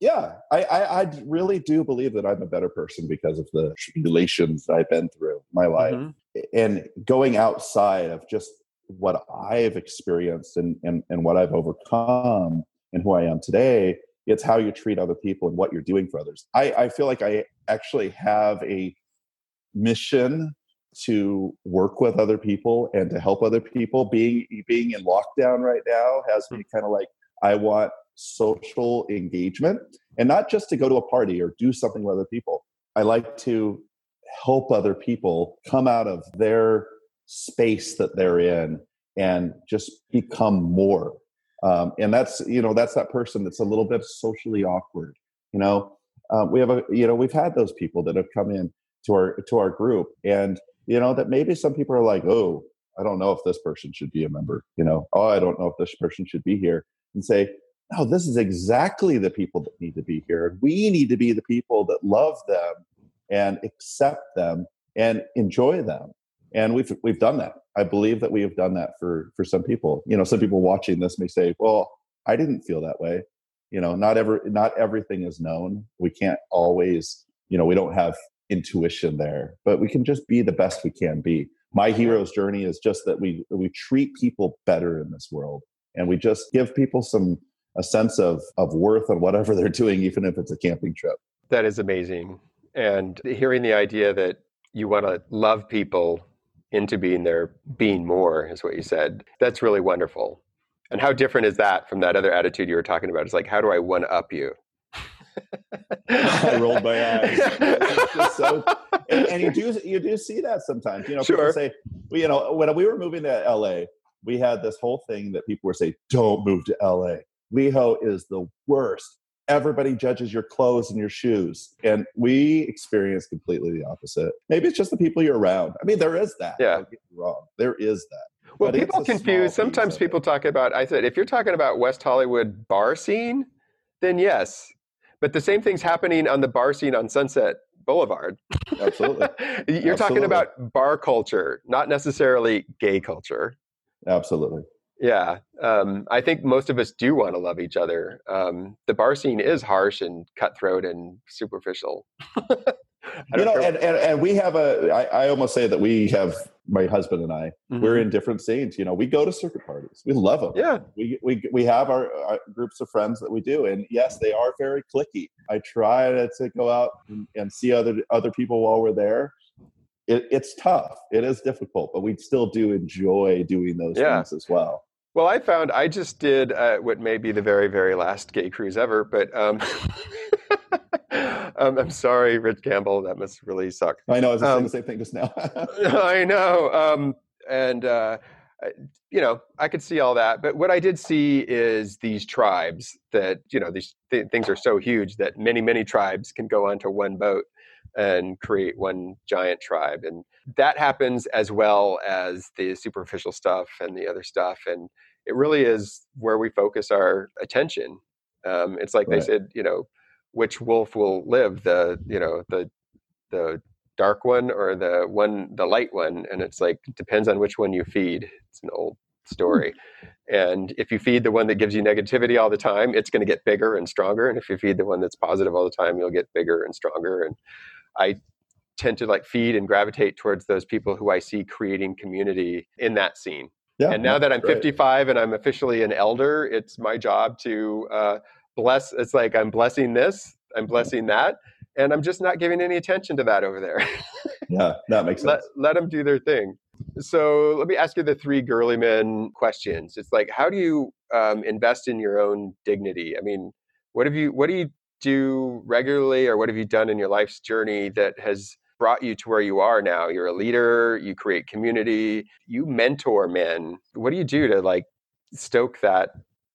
[SPEAKER 2] yeah, I, I, I, really do believe that I'm a better person because of the tribulations I've been through my life. Mm-hmm. And going outside of just what I've experienced and, and, and what I've overcome and who I am today, it's how you treat other people and what you're doing for others. I, I feel like I actually have a mission to work with other people and to help other people. Being being in lockdown right now has me kind of like I want social engagement and not just to go to a party or do something with other people. I like to help other people come out of their space that they're in and just become more. Um, and that's you know that's that person that's a little bit socially awkward. You know, um, we have a you know we've had those people that have come in to our to our group and you know that maybe some people are like oh i don't know if this person should be a member you know oh i don't know if this person should be here and say no this is exactly the people that need to be here we need to be the people that love them and accept them and enjoy them and we've we've done that. I believe that we have done that for for some people. You know some people watching this may say well i didn't feel that way. You know not ever not everything is known. We can't always you know we don't have intuition there but we can just be the best we can be. My hero's journey is just that we we treat people better in this world and we just give people some a sense of of worth on whatever they're doing even if it's a camping trip.
[SPEAKER 1] That is amazing and hearing the idea that you want to love people into being there being more is what you said that's really wonderful. And how different is that from that other attitude you were talking about? It's like how do i one up you
[SPEAKER 2] I rolled my eyes. so, and, and, you do you do see that sometimes. You know,
[SPEAKER 1] sure.
[SPEAKER 2] people say, well, you know, when we were moving to LA, we had this whole thing that people were saying, "Don't move to LA. WeHo is the worst. Everybody judges your clothes and your shoes." And we experienced completely the opposite. Maybe it's just the people you're around. I mean, there is that.
[SPEAKER 1] Yeah,
[SPEAKER 2] wrong. There is that.
[SPEAKER 1] Well, but people confuse. Sometimes people talk about. I said, if you're talking about West Hollywood bar scene, then yes, but the same thing's happening on the bar scene on Sunset Boulevard.
[SPEAKER 2] Absolutely.
[SPEAKER 1] You're Absolutely. talking about bar culture, not necessarily gay culture.
[SPEAKER 2] Absolutely.
[SPEAKER 1] Yeah. Um, I think most of us do want to love each other. Um, the bar scene is harsh and cutthroat and superficial.
[SPEAKER 2] you know, and, and, and we have a, I, I almost say that we have, my husband and I, mm-hmm. we're in different scenes. You know, we go to circuit parties. We love them.
[SPEAKER 1] Yeah.
[SPEAKER 2] We, we, we have our, our groups of friends that we do. And yes, they are very cliquey. I try to, to go out and, and see other, other people while we're there. It, it's tough. It is difficult, but we still do enjoy doing those yeah. things as well.
[SPEAKER 1] Well, I found I just did uh, what may be the very, very last gay cruise ever, but um, um, I'm sorry, Rich Campbell. That must really suck.
[SPEAKER 2] I know. I was um, saying the same thing just now.
[SPEAKER 1] I know. Um, and, uh, you know, I could see all that. But what I did see is these tribes that, you know, these th- things are so huge that many, many tribes can go onto one boat and create one giant tribe. And that happens as well as the superficial stuff and the other stuff. And it really is where we focus our attention. Um, it's like right. they said, you know, which wolf will live the you know the the dark one or the one the light one and it's like depends on which one you feed. It's an old story. And if you feed the one that gives you negativity all the time it's going to get bigger and stronger and if you feed the one that's positive all the time you'll get bigger and stronger. And i tend to like feed and gravitate towards those people who i see creating community in that scene. Yeah, and now that i'm great. 55 and i'm officially an elder it's my job to uh, bless it's like i'm blessing this i'm blessing that and i'm just not giving any attention to that over there.
[SPEAKER 2] Yeah that makes sense.
[SPEAKER 1] let, let them do their thing. So let me ask you the three girly men questions. It's like how do you um, invest in your own dignity? I mean what have you what do you do regularly or what have you done in your life's journey that has brought you to where you are now? You're a leader you create community you mentor men. What do you do to like stoke that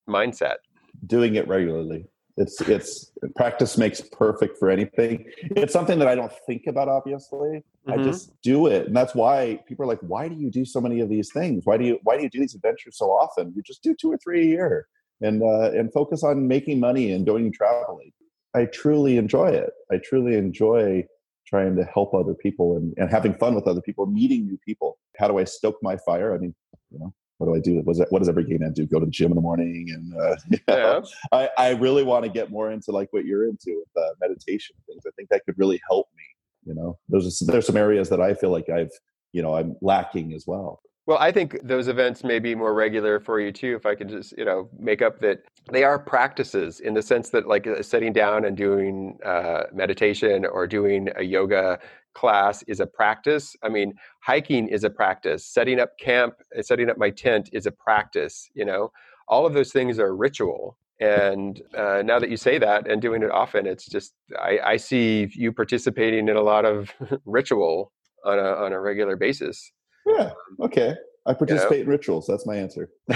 [SPEAKER 1] mindset
[SPEAKER 2] doing it regularly. It's it's practice makes perfect for anything. It's something that I don't think about. Obviously, mm-hmm. I just do it, and that's why people are like, "Why do you do so many of these things? Why do you why do you do these adventures so often? You just do two or three a year, and uh, and focus on making money and going traveling." I truly enjoy it. I truly enjoy trying to help other people and, and having fun with other people, meeting new people. How do I stoke my fire? I mean, you know, what do I do? Was that, what does every gay man do? Go to the gym in the morning, and uh, yeah. I, I really want to get more into like what you're into with uh, meditation and things. I think that could really help me. You know, there's there's some areas that I feel like I've you know I'm lacking as well.
[SPEAKER 1] Well, I think those events may be more regular for you too. If I could just, you know, make up that they are practices in the sense that, like, uh, sitting down and doing uh, meditation or doing a yoga class is a practice. I mean, hiking is a practice. Setting up camp, uh, setting up my tent is a practice. You know, all of those things are ritual. And uh, now that you say that and doing it often, it's just I, I see you participating in a lot of ritual on a on a regular basis.
[SPEAKER 2] Yeah. Okay. I participate you know? in rituals. That's my answer.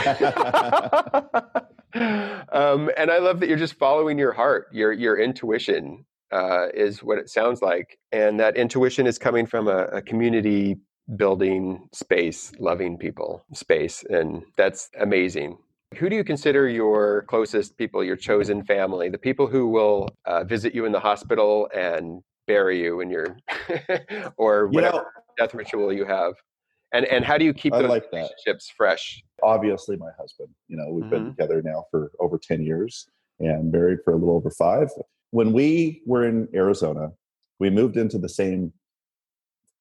[SPEAKER 1] um, and I love that you're just following your heart, your your intuition uh, is what it sounds like, and that intuition is coming from a, a community building space, loving people space, and that's amazing. Who do you consider your closest people, your chosen family, the people who will uh, visit you in the hospital and bury you in your or whatever you know, death ritual you have? And and how do you keep those like relationships that. fresh?
[SPEAKER 2] Obviously, my husband. You know, we've mm-hmm. been together now for over ten years and married for a little over five. When we were in Arizona, we moved into the same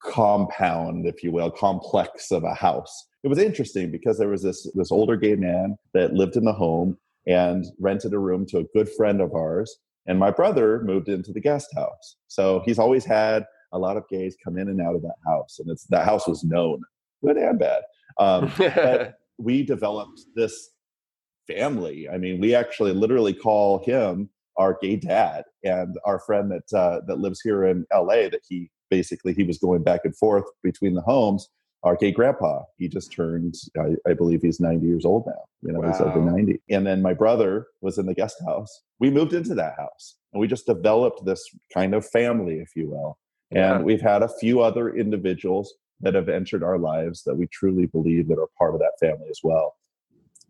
[SPEAKER 2] compound, if you will, complex of a house. It was interesting because there was this this older gay man that lived in the home and rented a room to a good friend of ours. And my brother moved into the guest house. So he's always had a lot of gays come in and out of that house. And it's that house was known good and bad. Um, but we developed this family. I mean, we actually literally call him our gay dad, and our friend that uh, that lives here in L.A. That he basically he was going back and forth between the homes. Our gay grandpa, he just turned, I, I believe he's 90 years old now. You know, wow. he's over 90. And then my brother was in the guest house. We moved into that house and we just developed this kind of family, if you will. And yeah. we've had a few other individuals that have entered our lives that we truly believe that are part of that family as well.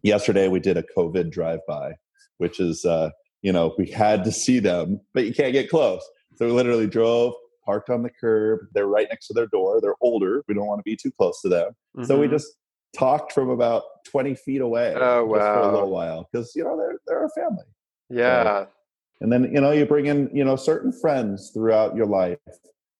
[SPEAKER 2] Yesterday, we did a COVID drive by, which is, uh, you know, we had to see them, but you can't get close. So we literally drove, parked on the curb. They're right next to their door. They're older. We don't want to be too close to them. Mm-hmm. So we mm-hmm. just talked from about 20 feet away
[SPEAKER 1] oh, wow.
[SPEAKER 2] for a little while because, you know, they're, they're a family.
[SPEAKER 1] Yeah.
[SPEAKER 2] And then, you know, you bring in, you know, certain friends throughout your life.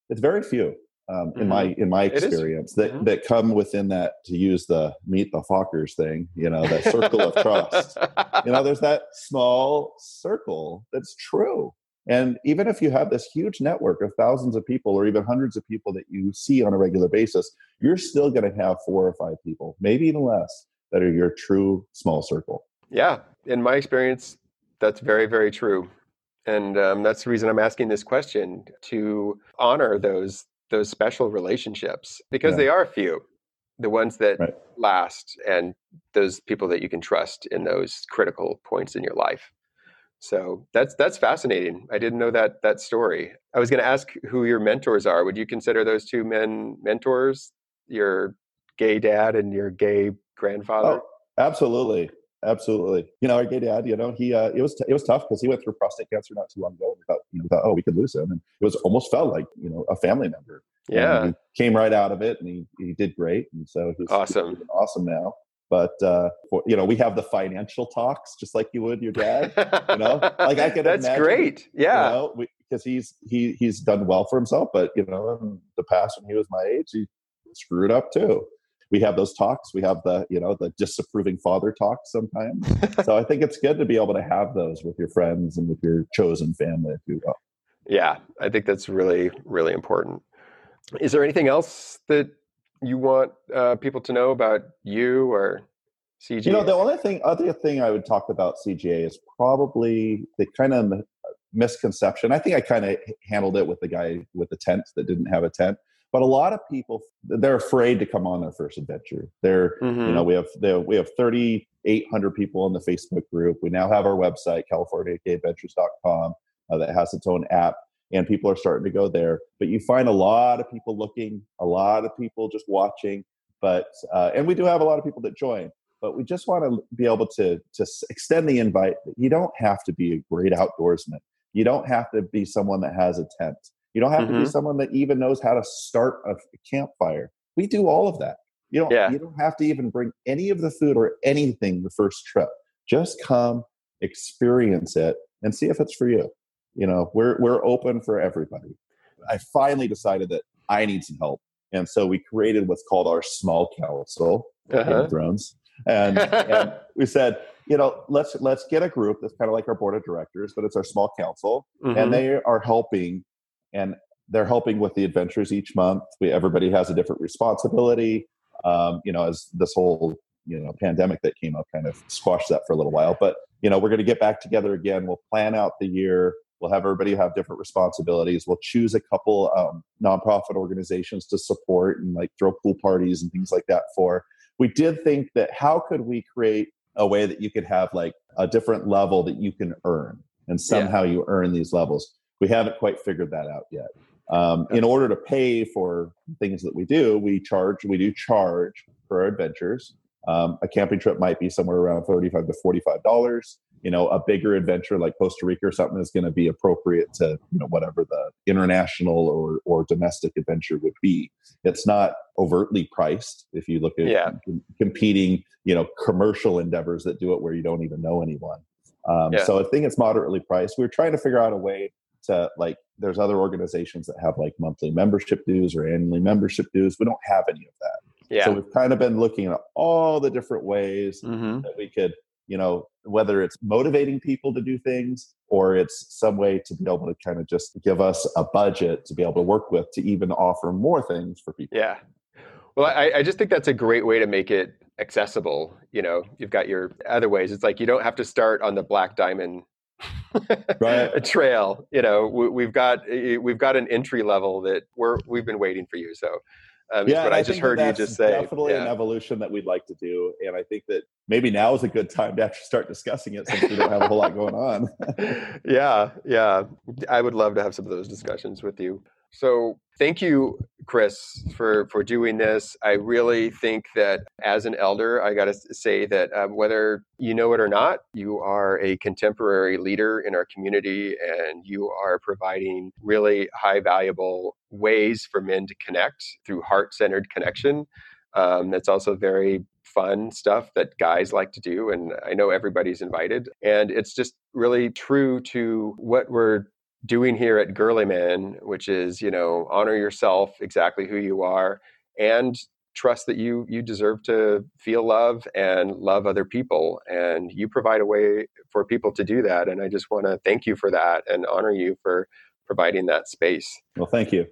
[SPEAKER 2] It's very few um, mm-hmm. in my in my experience that mm-hmm. that come within that to use the meet the Fockers thing you know that circle of trust. You know there's that small circle that's true. And even if you have this huge network of thousands of people or even hundreds of people that you see on a regular basis you're still going to have four or five people maybe even less that are your true small circle.
[SPEAKER 1] Yeah. In my experience that's very very true. And um, that's the reason i'm asking this question to honor those those special relationships because yeah. they are few the ones that right. last and those people that you can trust in those critical points in your life. So that's that's fascinating. I didn't know that that story. I was going to ask who your mentors are. Would you consider those two men mentors your gay dad and your gay oh, grandfather?
[SPEAKER 2] oh, absolutely absolutely. You know, our gay dad, you know, he uh, it was t- it was tough because he went through prostate cancer not too long ago. We thought, you know, thought, oh, we could lose him, and it was almost felt like you know a family member.
[SPEAKER 1] Yeah, He
[SPEAKER 2] came right out of it, and he he did great, and so he's
[SPEAKER 1] awesome,
[SPEAKER 2] he's awesome now. But uh, for, you know, we have the financial talks just like you would your dad. You know, like I can.
[SPEAKER 1] That's
[SPEAKER 2] imagine,
[SPEAKER 1] great. Yeah,
[SPEAKER 2] because you know, he's he he's done well for himself, but you know, in the past when he was my age, he screwed up too we have those talks. We have the, you know, the disapproving father talks sometimes. so I think it's good to be able to have those with your friends and with your chosen family, if you will.
[SPEAKER 1] Yeah, I think that's really, really important. Is there anything else that you want uh, people to know about you or CGA?
[SPEAKER 2] You know, the only thing, other thing I would talk about CGA is probably the kind of misconception. I think I kind of handled it with the guy with the tent that didn't have a tent but a lot of people they're afraid to come on their first adventure. They're mm-hmm. you know we have we have 3800 people in the facebook group. We now have our website californiagaydventures.com uh, that has its own app and people are starting to go there. But you find a lot of people looking a lot of people just watching but uh, and we do have a lot of people that join but we just want to be able to to extend the invite. You don't have to be a great outdoorsman. You don't have to be someone that has a tent you don't have mm-hmm. to be mm-hmm. someone that even knows how to start a campfire. We do all of that. You don't
[SPEAKER 3] Yeah.
[SPEAKER 2] you don't have to even bring any of the food or anything the first trip. Just come, experience it, and see if it's for you. You know, we're we're open for everybody. I finally decided that I need some help. And so we created what's called our small council, Game
[SPEAKER 3] Uh-huh.
[SPEAKER 2] of Thrones. And, and we said, you know, let's let's get a group that's kind of like our board of directors, but it's our small council
[SPEAKER 3] Mhm.
[SPEAKER 2] and they are helping and they're helping with the adventures each month. We everybody has a different responsibility. Um, you know as this whole you know pandemic that came up kind of squashed that for a little while but you know we're going to get back together again. We'll plan out the year. We'll have everybody have different responsibilities. We'll choose a couple um, nonprofit organizations to support and like throw pool parties and things like that for. We did think that how could we create a way that you could have like a different level that you can earn and somehow you earn these levels we haven't quite figured that out yet. Um, in order to pay for things that we do we charge we do charge for our adventures. Um, a camping trip might be somewhere around 35 to 45 dollars. You know a bigger adventure like costa rica or something is going to be appropriate to you know whatever the international or or domestic adventure would be. It's not overtly priced if you look at
[SPEAKER 3] Yeah.
[SPEAKER 2] com- competing you know commercial endeavors that do it where you don't even know anyone. Um,
[SPEAKER 3] Yeah.
[SPEAKER 2] so i think it's moderately priced. We're trying to figure out a way to like there's other organizations that have like monthly membership dues or annually membership dues we don't have any of that
[SPEAKER 3] Yeah.
[SPEAKER 2] so we've kind of been looking at all the different ways
[SPEAKER 3] hmm
[SPEAKER 2] that we could you know whether it's motivating people to do things or it's some way to be able to kind of just give us a budget to be able to work with to even offer more things for people
[SPEAKER 3] Yeah. Well, I, I just think that's a great way to make it accessible. You know, you've got your other ways. It's like you don't have to start on the Black Diamond
[SPEAKER 2] Right.
[SPEAKER 3] A trail. You know, we, we've got eh, we've got an entry level that we're we've been waiting for you. So, um, yeah,
[SPEAKER 2] and
[SPEAKER 3] what I, just
[SPEAKER 2] that
[SPEAKER 3] heard you just say.
[SPEAKER 2] definitely an evolution that we'd like to do and i think that maybe now is a good time to actually start discussing it since we don't have a whole lot going on
[SPEAKER 3] yeah, yeah. I would love to have some of those discussions with you. So thank you, Chris, for for doing this. I really think that as an elder, I got to say that um, whether you know it or not, you are a contemporary leader in our community, and you are providing really high valuable ways for men to connect through heart centered connection. Um, that's also very fun stuff that guys like to do and i know everybody's invited and it's just really true to what we're doing here at girly man which is you know honor yourself exactly who you are and trust that you you deserve to feel love and love other people. And you provide a way for people to do that. And i just want to thank you for that and honor you for providing that space.
[SPEAKER 2] Well thank you.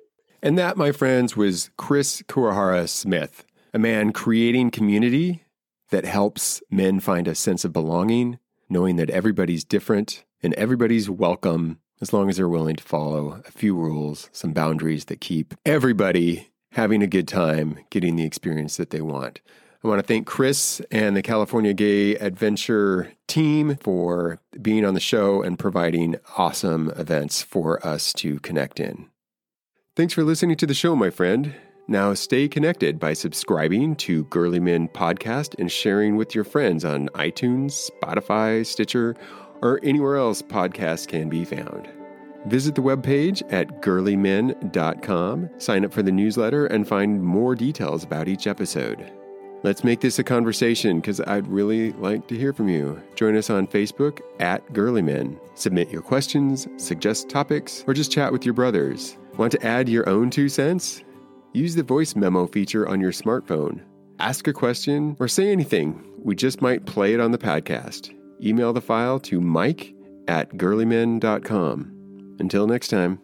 [SPEAKER 1] And that, my friends, was Chris Kurahara Smith, a man creating community that helps men find a sense of belonging, knowing that everybody's different and everybody's welcome as long as they're willing to follow a few rules, some boundaries that keep everybody having a good time, getting the experience that they want. I want to thank Chris and the California Gay Adventure team for being on the show and providing awesome events for us to connect in. Thanks for listening to the show, my friend. Now stay connected by subscribing to Girly Men Podcast and sharing with your friends on iTunes, Spotify, Stitcher, or anywhere else podcasts can be found. Visit the webpage at girlymen.com, sign up for the newsletter, and find more details about each episode. Let's make this a conversation because I'd really like to hear from you. Join us on Facebook at Girlymen. Submit your questions, suggest topics, or just chat with your brothers. Want to add your own two cents? Use the voice memo feature on your smartphone. Ask a question or say anything. We just might play it on the podcast. Email the file to mike at girlymen.com. Until next time.